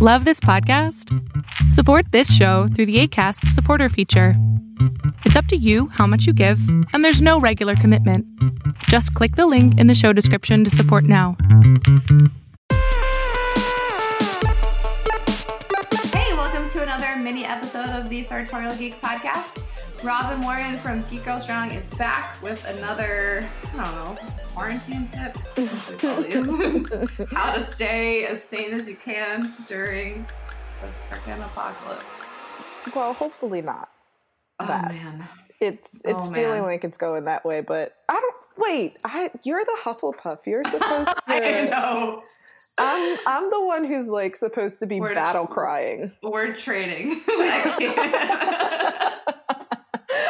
Love this podcast? Support this show through the ACAST supporter feature. It's up to you how much you give, and there's no regular commitment. Just click the link in the show description to support now. Hey, welcome to another mini episode of the Sartorial Geek Podcast. Robyn Warren from Geek Girl Strong is back with another, I don't know, quarantine tip. How to stay as sane as you can during this freaking apocalypse. Well, hopefully not. Oh That. man. It's oh, it's Oh, feeling man. like it's going that way, but I don't wait. I you're the Hufflepuff. You're supposed I to. know. I'm I'm the one who's like supposed to be We're- battle crying. Word trading.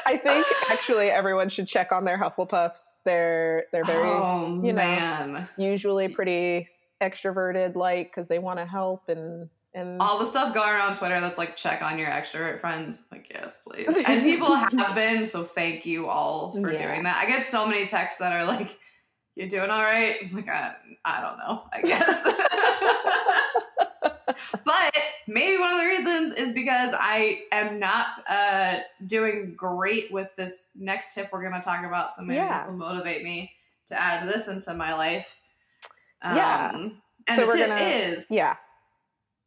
I think actually everyone should check on their Hufflepuffs. They're they're very oh you know. man. usually pretty extroverted, like because they want to help and and all the stuff going around Twitter that's like check on your extrovert friends. Like, yes, please. And people have been, so thank you all for Yeah. doing that. I get so many texts that are like, "You're doing all right?" I'm like, I, I don't know. I guess. but maybe one of the reasons is because I am not uh, doing great with this next tip we're going to talk about. So maybe Yeah. this will motivate me to add this into my life. Yeah. Um, and So the we're tip gonna- is yeah.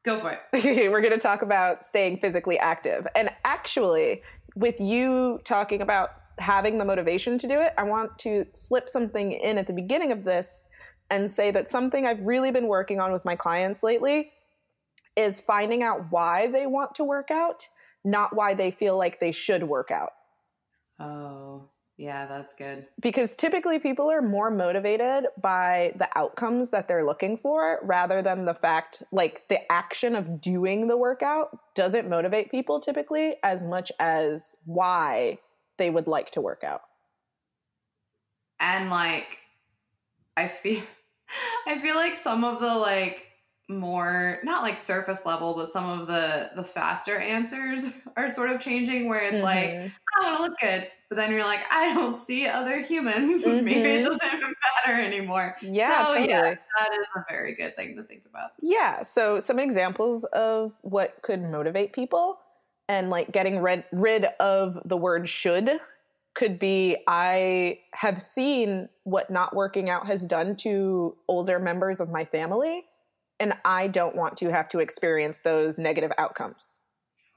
go for it. we're going to talk about staying physically active. And actually, with you talking about having the motivation to do it, I want to slip something in at the beginning of this and say that something I've really been working on with my clients lately is finding out why they want to work out, not why they feel like they should work out. Oh, yeah, that's good. because typically people are more motivated by the outcomes that they're looking for rather than the fact like the action of doing the workout doesn't motivate people typically as much as why they would like to work out And like I feel I feel like some of the like more not like surface level, but some of the the faster answers are sort of changing where it's like, Mhm. I want to look good, but then you're like, I don't see other humans. Maybe it Mhm. doesn't even matter anymore. yeah so totally. yeah, that is a very good thing to think about. Yeah. So some examples of what could motivate people and like getting rid rid of the word should could be I have seen what not working out has done to older members of my family and I don't want to have to experience those negative outcomes.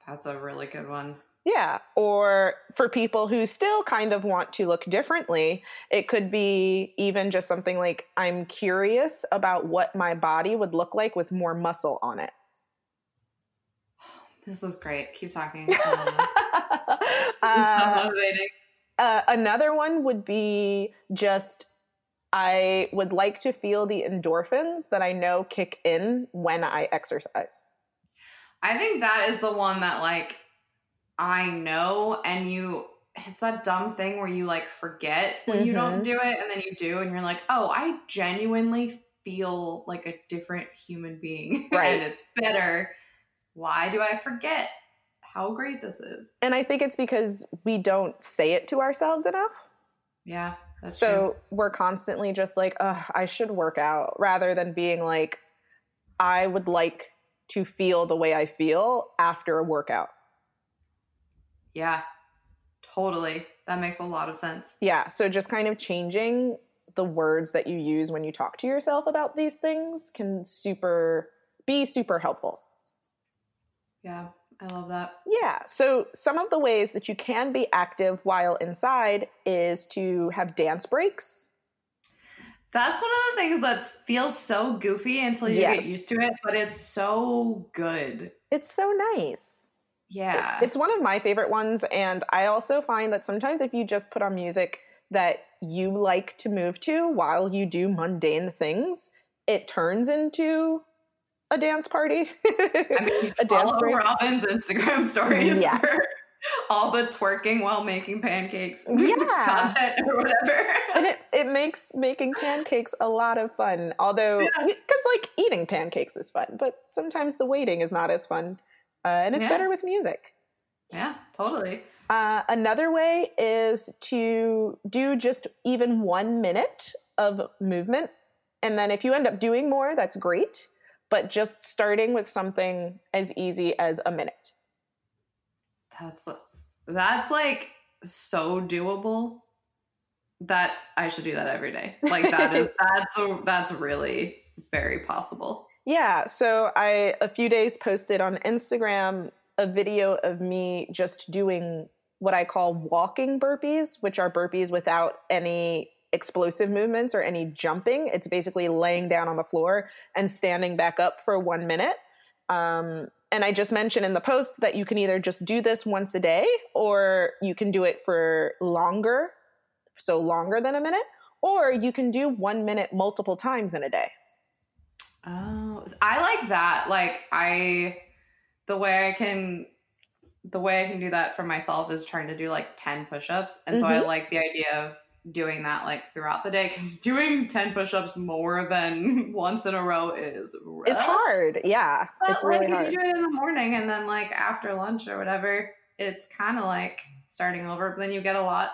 That's a really good one. Yeah. Or for people who still kind of want to look differently, it could be even just something like I'm curious about what my body would look like with more muscle on it. This is great. Keep talking. This is so uh, motivating. uh, another one would be just I would like to feel the endorphins that I know kick in when I exercise. I think that is the one that like I know and you it's that dumb thing where you like forget when you don't Mhm. do it and then you do and you're like, "Oh, I genuinely feel like a different human being Right. and it's better. Why do I forget how great this is?" And I think it's because we don't say it to ourselves enough. Yeah, that's so true. we're constantly just like, Ugh, I should work out, rather than being like, I would like to feel the way I feel after a workout. Yeah. Totally. That makes a lot of sense. Yeah. So just kind of changing the words that you use when you talk to yourself about these things can super be super helpful. Yeah, I love that. Yeah. So some of the ways that you can be active while inside is to have dance breaks. That's one of the things that feels so goofy until you Yes. get used to it, but it's so good. It's so nice. Yeah. It's one of my favorite ones. And I also find that sometimes if you just put on music that you like to move to while you do mundane things, it turns into a dance party. I mean, a dance. Robyn's Instagram stories Yes. for all the twerking while making pancakes Yeah. content or whatever. and it, it makes making pancakes a lot of fun. Although, Yeah. because like eating pancakes is fun, but sometimes the waiting is not as fun. Uh, and it's Yeah. better with music. yeah, totally. Uh, another way is to do just even one minute of movement. And then if you end up doing more, that's great. But just starting with something as easy as a minute. That's that's like so doable that I should do that every day. Like that is that's a, that's really very possible. Yeah, so I a few days posted on Instagram a video of me just doing what I call walking burpees, which are burpees without any explosive movements or any jumping. It's basically laying down on the floor and standing back up for one minute. Um, and I just mentioned in the post that you can either just do this once a day or you can do it for longer, so longer than a minute, or you can do one minute multiple times in a day. Oh, I like that. Like I, the way I can, the way I can do that for myself is trying to do like ten push-ups, and so mm-hmm. I like the idea of doing that like throughout the day because doing 10 push-ups more than once in a row is rough. it's hard yeah. But it's really like, hard if you do it in the morning and then like after lunch or whatever it's kind of like starting over but then you get a lot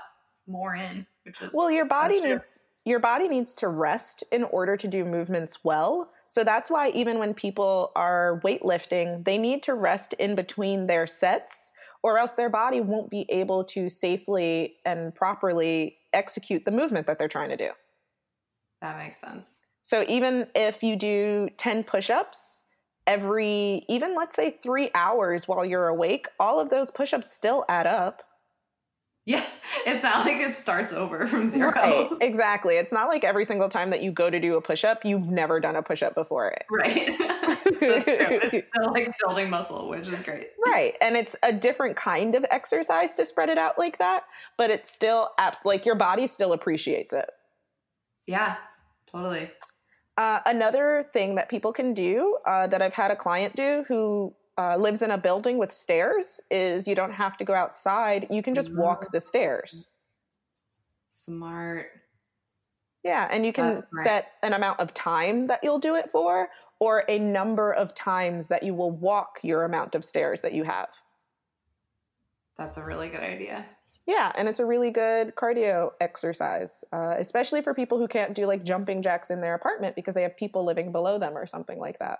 more in which is well your body needs your body needs to rest in order to do movements well. So that's why even when people are weightlifting they need to rest in between their sets or else their body won't be able to safely and properly execute the movement that they're trying to do. That makes sense. So even if you do 10 push ups every, even let's say three hours while you're awake, all of those push ups still add up. Yeah, it's not like it starts over from zero. Right, exactly. It's not like every single time that you go to do a push up, you've never done a push up before it. Right. That's true. It's still like building muscle, which is great. Right. And it's a different kind of exercise to spread it out like that, but it's still abs- like your body still appreciates it. Yeah, totally. Uh, another thing that people can do uh, that I've had a client do who uh, lives in a building with stairs is you don't have to go outside. You can just walk the stairs. Smart. Yeah, and you can set an amount of time that you'll do it for or a number of times that you will walk your amount of stairs that you have. That's a really good idea. Yeah, and it's a really good cardio exercise, uh, especially for people who can't do like jumping jacks in their apartment because they have people living below them or something like that.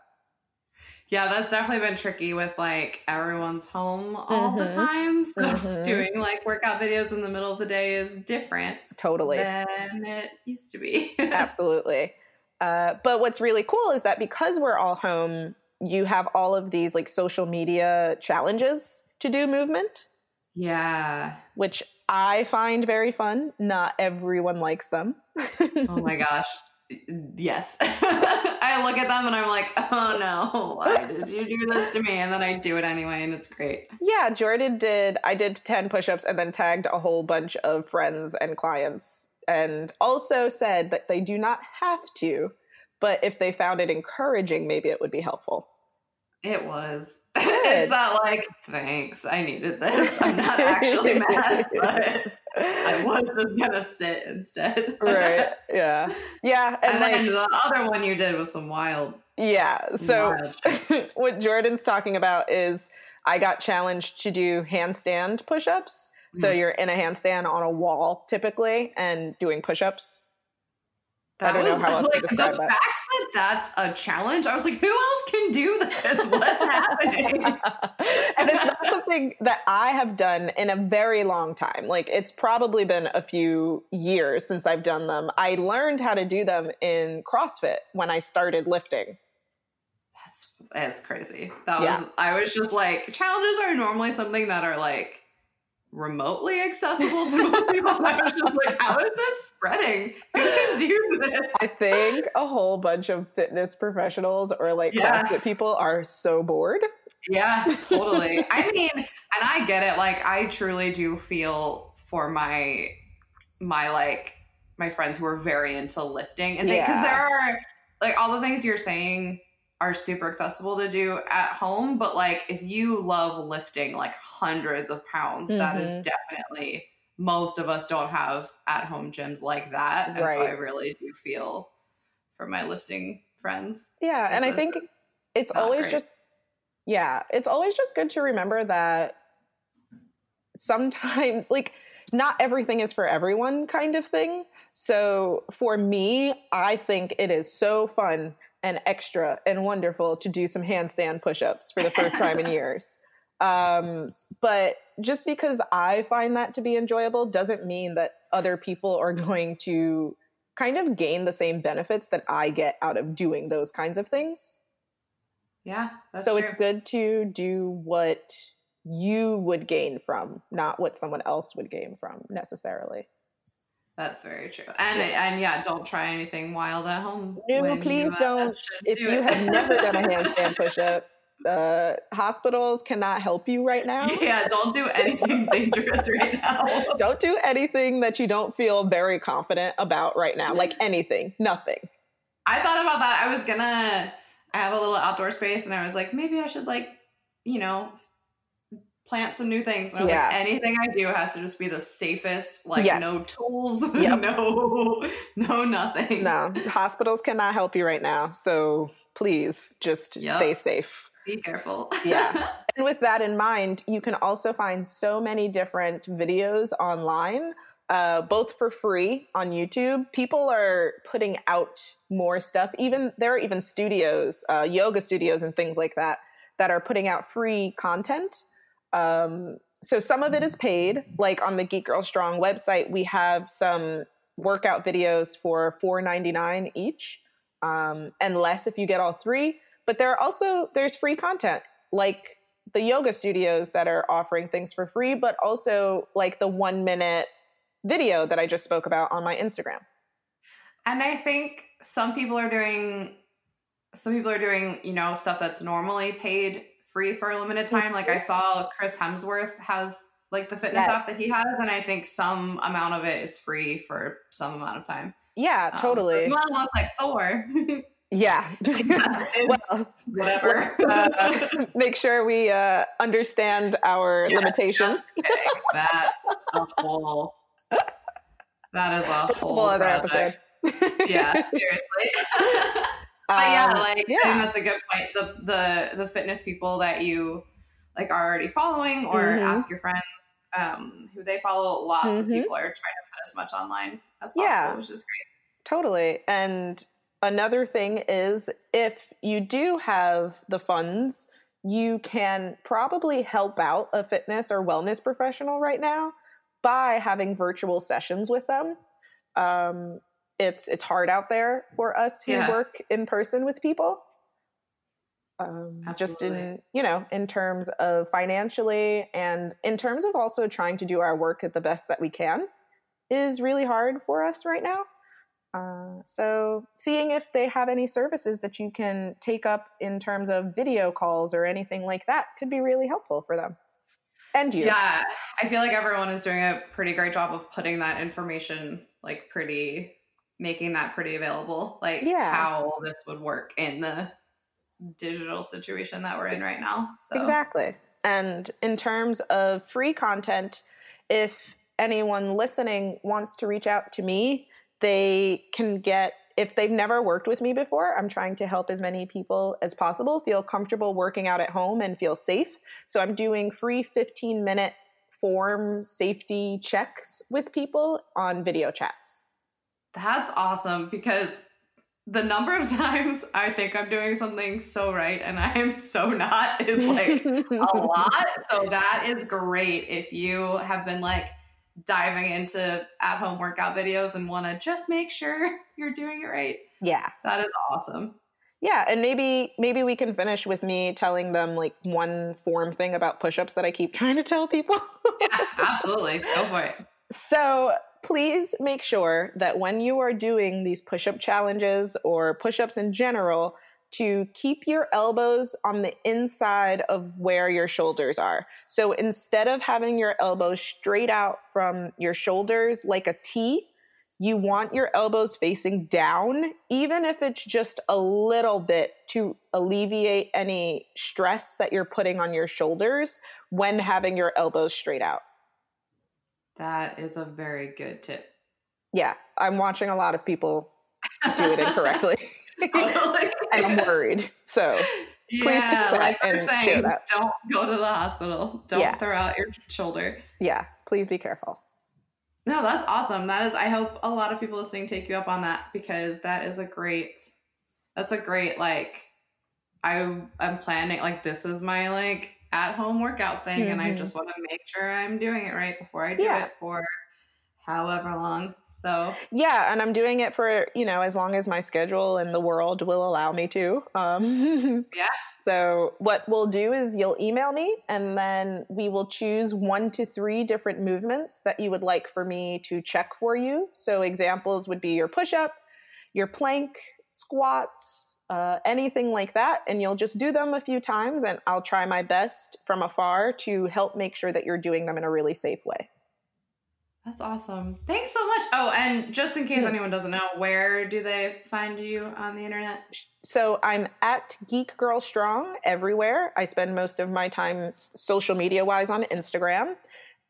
Yeah, that's definitely been tricky with like everyone's home all mm-hmm. the time. So mm-hmm. doing like workout videos in the middle of the day is different totally than it used to be. Absolutely. Uh, but what's really cool is that because we're all home, you have all of these like social media challenges to do movement. Yeah. Which I find very fun. Not everyone likes them. oh my gosh yes. I look at them and I'm like, oh no, why did you do this to me? And then I do it anyway, and it's great. Yeah, Jordan did. I did 10 push ups and then tagged a whole bunch of friends and clients, and also said that they do not have to, but if they found it encouraging, maybe it would be helpful. It was. It's not like, thanks, I needed this. I'm not actually mad, but I was just gonna sit instead. right. Yeah. Yeah. And, and like, then the other one you did was some wild. Yeah. Some so wild what Jordan's talking about is I got challenged to do handstand push-ups. Mm. So you're in a handstand on a wall typically and doing push-ups that I don't was, know how else like, to describe the fact that that's a challenge. I was like, who else can do this? What's happening? and it's not something that I have done in a very long time. Like it's probably been a few years since I've done them. I learned how to do them in CrossFit when I started lifting. That's that's crazy. That yeah. was I was just like challenges are normally something that are like remotely accessible to most people. I was just like, how is this spreading? Who can do this? I think a whole bunch of fitness professionals or like yeah. CrossFit people are so bored. Yeah, totally. I mean, and I get it. Like, I truly do feel for my my like my friends who are very into lifting, and because yeah. there are like all the things you're saying are super accessible to do at home. But like, if you love lifting like hundreds of pounds, mm-hmm. that is mm-hmm. definitely most of us don't have at home gyms like that. And right. so I really do feel for my lifting friends. Yeah. And I think it's always great. just, yeah, it's always just good to remember that sometimes, like, not everything is for everyone kind of thing. So for me, I think it is so fun and extra and wonderful to do some handstand push-ups for the first time in years. Um, but just because I find that to be enjoyable doesn't mean that other people are going to kind of gain the same benefits that I get out of doing those kinds of things. Yeah. so true. it's good to do what you would gain from, not what someone else would gain from necessarily. That's very true. And yeah. and yeah, don't try anything wild at home. No, please you, uh, don't. If do you have never done a handstand push-up, uh, hospitals cannot help you right now. Yeah, don't do anything dangerous right now. don't do anything that you don't feel very confident about right now. Like anything, nothing. I thought about that. I was gonna I have a little outdoor space and I was like, maybe I should like, you know, plant some new things. And I was yeah. like, anything I do has to just be the safest, like yes. no tools, yep. no, no nothing. No, hospitals cannot help you right now. So please just yep. stay safe. Be careful. yeah. And with that in mind, you can also find so many different videos online uh, both for free on YouTube. People are putting out more stuff. Even there are even studios, uh, yoga studios, and things like that that are putting out free content. Um, so some of it is paid. Like on the Geek Girl Strong website, we have some workout videos for four ninety nine each, um, and less if you get all three. But there are also there's free content like the yoga studios that are offering things for free, but also like the one minute video that I just spoke about on my Instagram. And I think some people are doing some people are doing, you know, stuff that's normally paid free for a limited time. Like I saw Chris Hemsworth has like the fitness yes. app that he has, and I think some amount of it is free for some amount of time. Yeah, totally. Um, so you want to look like Thor. Yeah. well, whatever. Uh, make sure we uh, understand our yeah, limitations. That's a whole that is a whole, whole other episode. yeah, seriously. But yeah, um, like yeah. I think that's a good point. The the the fitness people that you like are already following, or mm-hmm. ask your friends um, who they follow. Lots mm-hmm. of people are trying to put as much online as possible, yeah. which is great. Totally. And another thing is if you do have the funds, you can probably help out a fitness or wellness professional right now by having virtual sessions with them. Um, it's it's hard out there for us who yeah. work in person with people. Um, just in you know in terms of financially and in terms of also trying to do our work at the best that we can is really hard for us right now uh, so seeing if they have any services that you can take up in terms of video calls or anything like that could be really helpful for them and you. Yeah, I feel like everyone is doing a pretty great job of putting that information like pretty making that pretty available like yeah. how this would work in the digital situation that we're in right now. So Exactly. And in terms of free content, if anyone listening wants to reach out to me, they can get if they've never worked with me before, I'm trying to help as many people as possible feel comfortable working out at home and feel safe. So I'm doing free 15 minute form safety checks with people on video chats. That's awesome because the number of times I think I'm doing something so right and I am so not is like a lot. So that is great if you have been like, diving into at home workout videos and want to just make sure you're doing it right. Yeah. That is awesome. Yeah, and maybe maybe we can finish with me telling them like one form thing about push-ups that I keep trying to tell people. yeah, absolutely. Go for it. So, please make sure that when you are doing these push-up challenges or push-ups in general, to keep your elbows on the inside of where your shoulders are. So instead of having your elbows straight out from your shoulders like a T, you want your elbows facing down, even if it's just a little bit to alleviate any stress that you're putting on your shoulders when having your elbows straight out. That is a very good tip. Yeah, I'm watching a lot of people do it incorrectly. Oh, and I'm worried. So please yeah, take like and saying, share that. Don't go to the hospital. Don't yeah. throw out your shoulder. Yeah, please be careful. No, that's awesome. That is I hope a lot of people listening take you up on that because that is a great that's a great like I I'm planning like this is my like at home workout thing mm-hmm. and I mm-hmm. just want to make sure I'm doing it right before I do yeah. it for however long. So yeah, and I'm doing it for you know as long as my schedule and the world will allow me to. Um, yeah. So what we'll do is you'll email me, and then we will choose one to three different movements that you would like for me to check for you. So examples would be your push up, your plank, squats. Uh, anything like that, and you'll just do them a few times, and I'll try my best from afar to help make sure that you're doing them in a really safe way. That's awesome. Thanks so much. Oh, and just in case anyone doesn't know, where do they find you on the internet? So I'm at Geek Girl Strong everywhere. I spend most of my time social media wise on Instagram.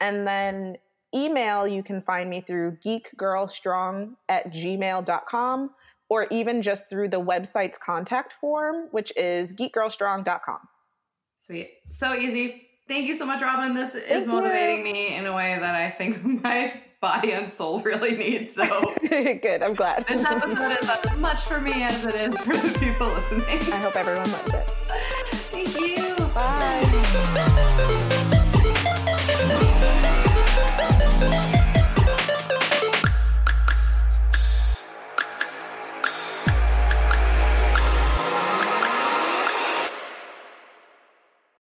And then email, you can find me through geekgirlstrong at gmail.com or even just through the website's contact form, which is geekgirlstrong.com. Sweet. So easy. Thank you so much, Robyn. This is Thank motivating you. me in a way that I think my body and soul really need. So good. I'm glad. This episode is as much for me as it is for the people listening. I hope everyone loves it. Thank you.